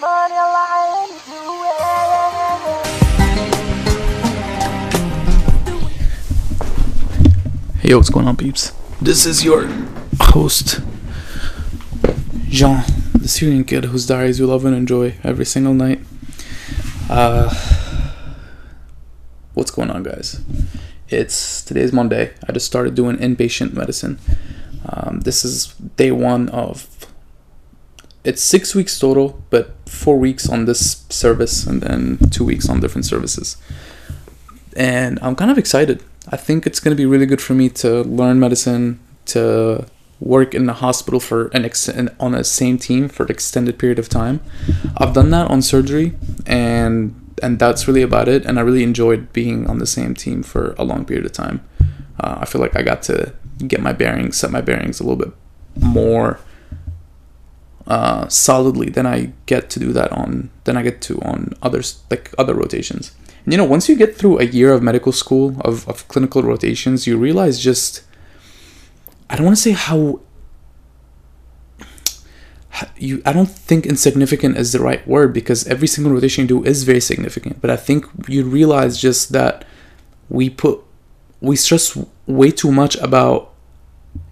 money line Hey, yo, what's going on, peeps? This is your host, Jean, the Syrian kid whose diaries you love and enjoy every single night. Uh, what's going on, guys? It's today's Monday. I just started doing inpatient medicine. Um, this is day one of. It's six weeks total, but four weeks on this service and then two weeks on different services. And I'm kind of excited. I think it's going to be really good for me to learn medicine, to work in the hospital for an ex- on a same team for an extended period of time. I've done that on surgery, and and that's really about it. And I really enjoyed being on the same team for a long period of time. Uh, I feel like I got to get my bearings, set my bearings a little bit more uh, solidly than I get to do that on than I get to on others like other rotations. And, you know, once you get through a year of medical school of, of clinical rotations, you realize just I don't want to say how you I don't think insignificant is the right word because every single rotation you do is very significant. But I think you realize just that we put we stress way too much about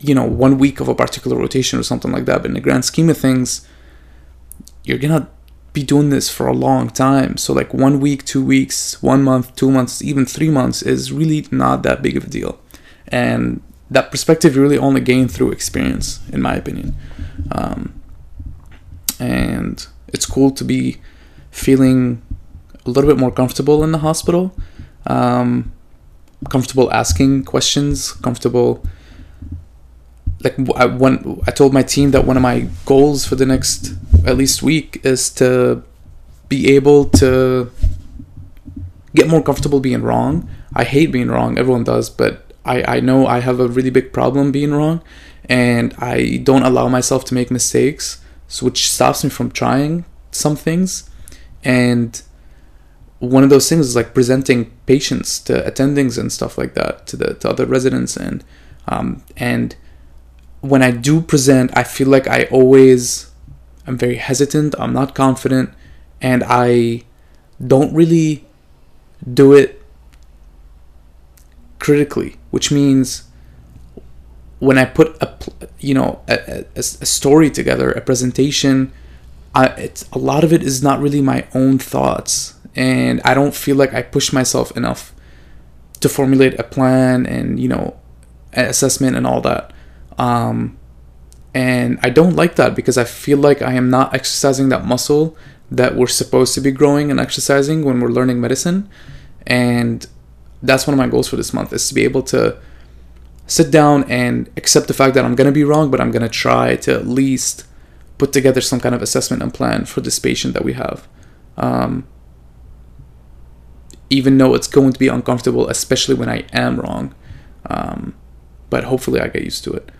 you know one week of a particular rotation or something like that. But in the grand scheme of things, you're gonna be doing this for a long time. So like one week, two weeks, one month, two months, even three months is really not that big of a deal. And that perspective you really only gain through experience, in my opinion. Um, and it's cool to be feeling a little bit more comfortable in the hospital. Um, comfortable asking questions, comfortable like I when I told my team that one of my goals for the next at least week is to be able to get more comfortable being wrong. I hate being wrong. Everyone does, but I I know I have a really big problem being wrong, and I don't allow myself to make mistakes, so which stops me from trying some things, and one of those things is like presenting patients to attendings and stuff like that to the to other residents and um, and when I do present, I feel like I always I'm very hesitant. I'm not confident, and I don't really do it critically, which means when I put a you know a, a, a story together, a presentation, I, it's a lot of it is not really my own thoughts, and I don't feel like I push myself enough to formulate a plan and you know assessment and all that. Um, and I don't like that because I feel like I am not exercising that muscle that we're supposed to be growing and exercising when we're learning medicine. And that's one of my goals for this month is to be able to sit down and accept the fact that I'm going to be wrong, but I'm going to try to at least put together some kind of assessment and plan for this patient that we have. Um, even though it's going to be uncomfortable, especially when I am wrong. Um, but hopefully I get used to it.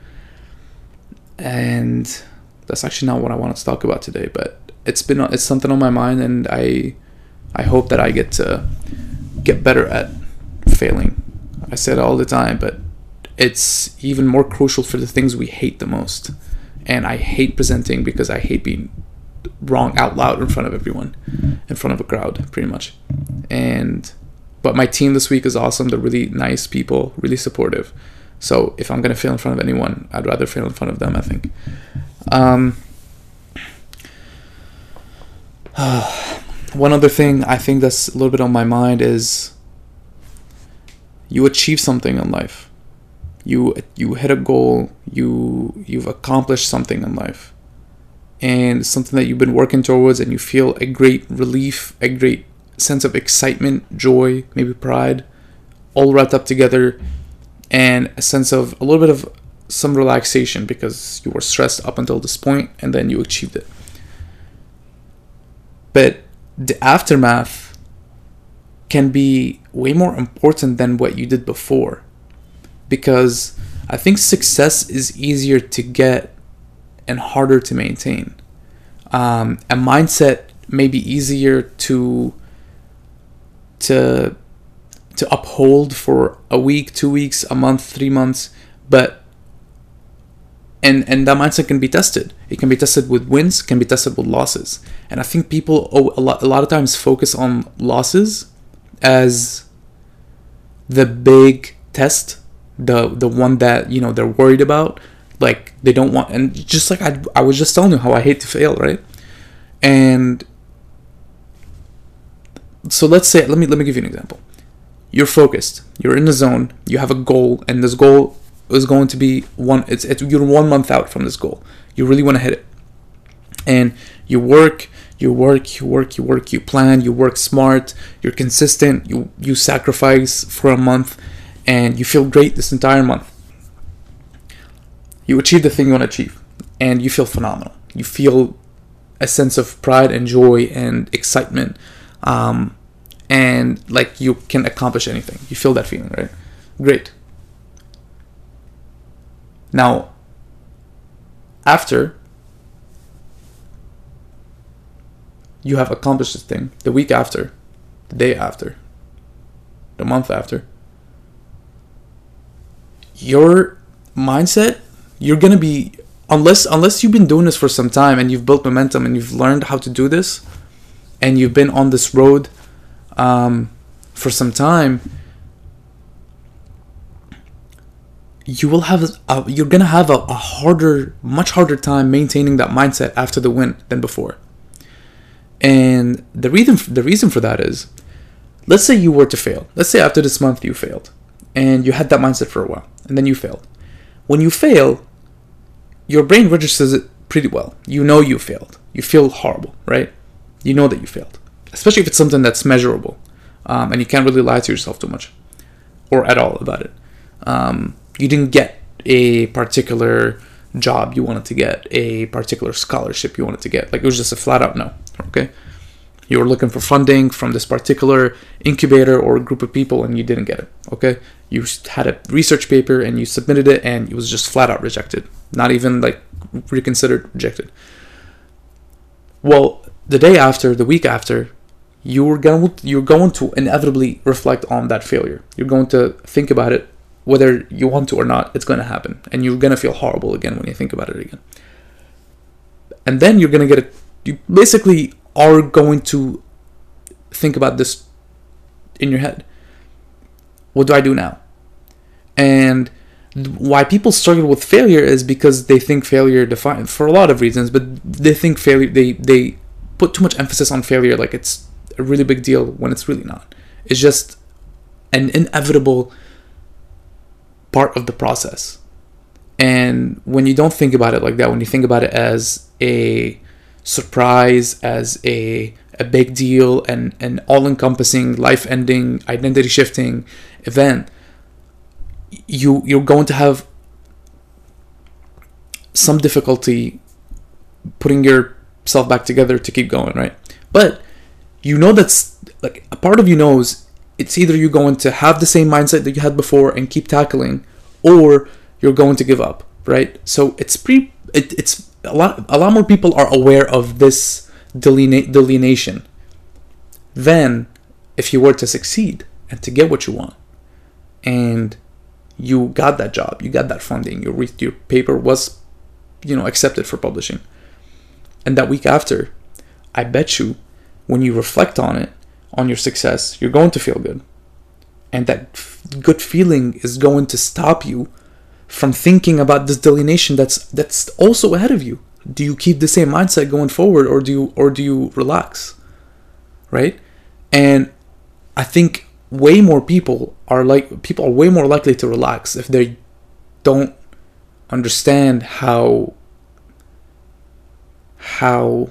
And that's actually not what I wanted to talk about today, but it's been it's something on my mind, and I I hope that I get to get better at failing. I say it all the time, but it's even more crucial for the things we hate the most. And I hate presenting because I hate being wrong out loud in front of everyone, in front of a crowd, pretty much. And but my team this week is awesome. They're really nice people, really supportive. So if I'm gonna fail in front of anyone, I'd rather fail in front of them. I think. Um, one other thing I think that's a little bit on my mind is you achieve something in life. You you hit a goal. You you've accomplished something in life, and something that you've been working towards, and you feel a great relief, a great sense of excitement, joy, maybe pride, all wrapped up together and a sense of a little bit of some relaxation because you were stressed up until this point and then you achieved it. But the aftermath can be way more important than what you did before because I think success is easier to get and harder to maintain. Um, a mindset may be easier to to to uphold for a week, two weeks, a month, three months, but and and that mindset can be tested. It can be tested with wins can be tested with losses. And i think people a, lot, a lot of times focus on losses as the big test the the one that you know they're worried about. Like they don't want and just like I, I was just telling you how i hate to fail right? And so let's say let me let me give you an example you're focused. You're in the zone. You have a goal and this goal is going to be one it's, it's you're one month out from this goal. You really want to hit it. And you work you work you work you work you plan you work smart you're consistent you you sacrifice for a month and you feel great this entire month. You achieve the thing you want to achieve and you feel phenomenal. You feel a sense of pride and joy and excitement um, and like you can accomplish anything. You feel that feeling right? Great. Now, after you have accomplished this thing, the week after, the day after, the month after, your mindset, you're gonna be unless unless you've been doing this for some time and you've built momentum and you've learned how to do this, and you've been on this road um, for some time, you will have a, you're gonna have a, a harder much harder time maintaining that mindset after the win than before. And the reason the reason for that is let's say you were to fail. Let's say after this month you failed and you had that mindset for a while and then you failed. When you fail your brain registers it pretty well. You know you failed. You feel horrible right? You know that you failed especially if it's something that's measurable um, and you can't really lie to yourself too much or at all about it um, you didn't get a particular job you wanted to get, a particular scholarship you wanted to get. Like it was just a flat out no. Okay. You were looking for funding from this particular incubator or group of people and you didn't get it. Okay. You had a research paper and you submitted it and it was just flat out rejected. Not even like reconsidered, rejected. Well, the day after, the week after, you're going to, you're going to inevitably reflect on that failure. You're going to think about it whether you want to or not, it's going to happen. And you're going to feel horrible again when you think about it again. And then you're going to get it. You basically are going to think about this in your head. What do I do now? And why people struggle with failure is because they think failure defines for a lot of reasons, but they think failure they they put too much emphasis on failure like it's a really big deal when it's really not. It's just an inevitable part of the process. And when you don't think about it like that, when you think about it as a surprise, as a a big deal and an all-encompassing, life-ending, identity-shifting event, you you're going to have some difficulty putting yourself back together to keep going, right? But you know that's like a part of you knows it's either you're going to have the same mindset that you had before and keep tackling, or you're going to give up, right? So it's pre, it, it's a lot. A lot more people are aware of this deline- delineation than if you were to succeed and to get what you want, and you got that job, you got that funding, your your paper was, you know, accepted for publishing, and that week after, I bet you, when you reflect on it on your success, you're going to feel good. And that f- good feeling is going to stop you from thinking about this delineation that's that's also ahead of you. Do you keep the same mindset going forward or do you or do you relax? Right? And I think way more people are like people are way more likely to relax if they don't understand how how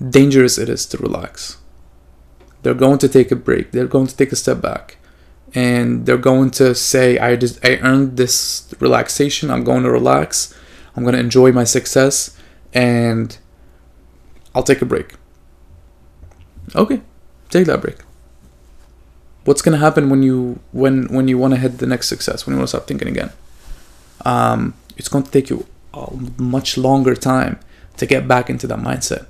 dangerous it is to relax. They're going to take a break. They're going to take a step back. And they're going to say, I, just, I earned this relaxation. I'm going to relax. I'm going to enjoy my success. And I'll take a break. Okay, take that break. What's going to happen when you when when you want to hit the next success? When you want to stop thinking again? Um, it's going to take you a much longer time to get back into that mindset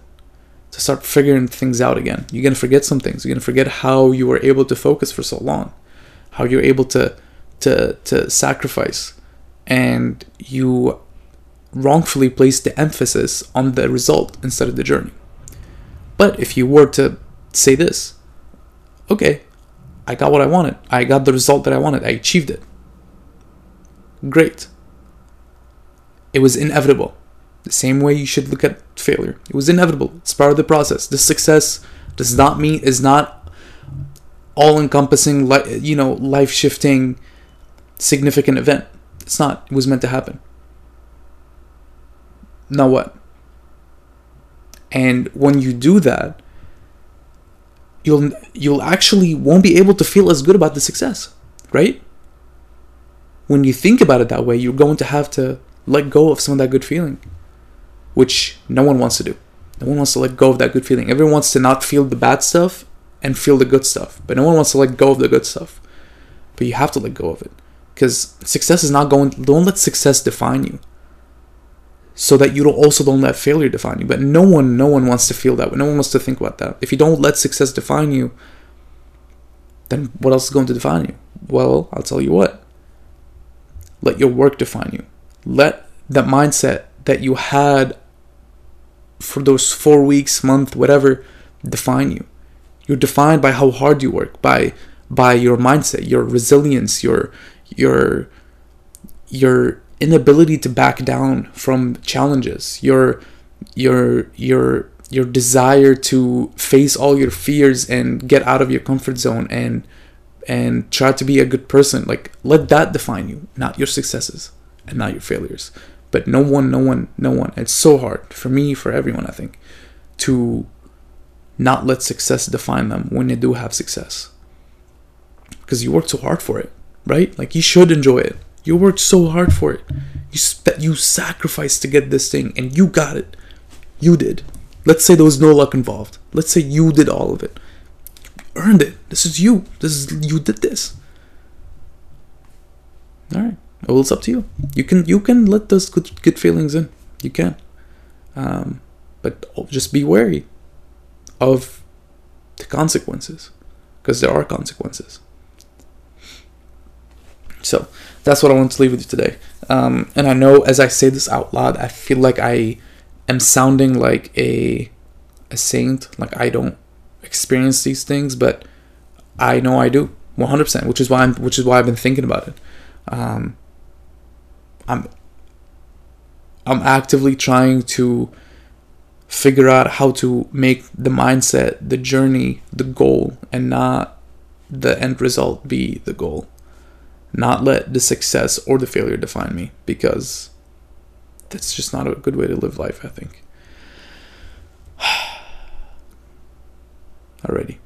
to start figuring things out again. You're going to forget some things. You're going to forget how you were able to focus for so long, how you're able to to to sacrifice and you wrongfully place the emphasis on the result instead of the journey. But if you were to say this, okay, I got what I wanted. I got the result that I wanted. I achieved it. Great. It was inevitable. The same way you should look at failure. It was inevitable. It's part of the process. The success does not mean is not all encompassing, you know, life shifting, significant event. It's not. It was meant to happen. Now what? And when you do that, you'll you'll actually won't be able to feel as good about the success, right? When you think about it that way, you're going to have to let go of some of that good feeling, which no one wants to do. No one wants to let go of that good feeling. Everyone wants to not feel the bad stuff and feel the good stuff, but no one wants to let go of the good stuff. But you have to let go of it because success is not going. Don't let success define you so that you don't also don't let failure define you. But no one, no one wants to feel that. No one wants to think about that. If you don't let success define you, then what else is going to define you? Well, I'll tell you what. Let your work define you. Let that mindset that you had for those four weeks, month, whatever, define you. You're defined by how hard you work, by by your mindset, your resilience, your your your inability to back down from challenges, your your your your desire to face all your fears and get out of your comfort zone and and try to be a good person like let that define you not your successes and not your failures but no one no one no one it's so hard for me for everyone i think to not let success define them when they do have success because you worked so hard for it right like you should enjoy it you worked so hard for it. You spe- you sacrificed to get this thing, and you got it. You did. Let's say there was no luck involved. Let's say you did all of it. You earned it. This is you. This is you did this. All right. Well, it's up to you. You can you can let those good good feelings in. You can. Um, but just be wary of the consequences, because there are consequences. So that's what I want to leave with you today. Um, and I know as I say this out loud, I feel like I am sounding like a a saint, like I don't experience these things, but I know I do, 100%. Which is why I'm, which is why I've been thinking about it. Um, I'm I'm actively trying to figure out how to make the mindset, the journey, the goal, and not the end result be the goal not let the success or the failure define me because that's just not a good way to live life, I think. Alrighty.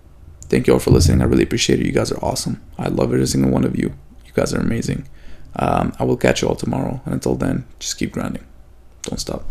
Thank you all for listening. I really appreciate it. You guys are awesome. I love every single one of you. You guys are amazing. Um, I will catch you all tomorrow. And until then, just keep grinding. Don't stop.